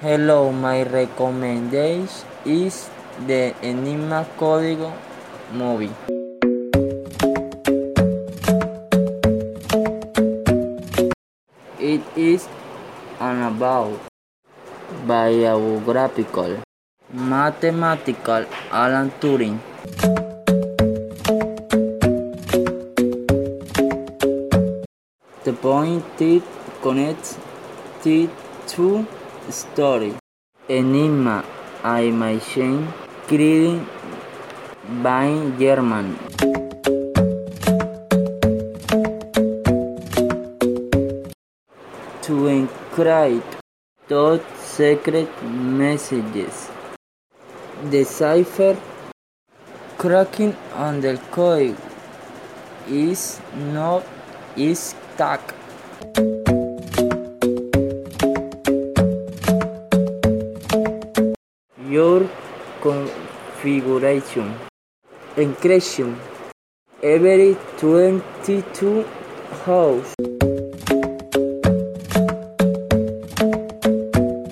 Hello, my recommendation is the Enigma Código movie. It is an about biographical mathematical Alan Turing. The point it connects the two stories. Enigma I Machine created by German. To encrypt those secret messages. The cipher cracking on the code is not is stuck. your configuration. Encryption. Every 22 hours.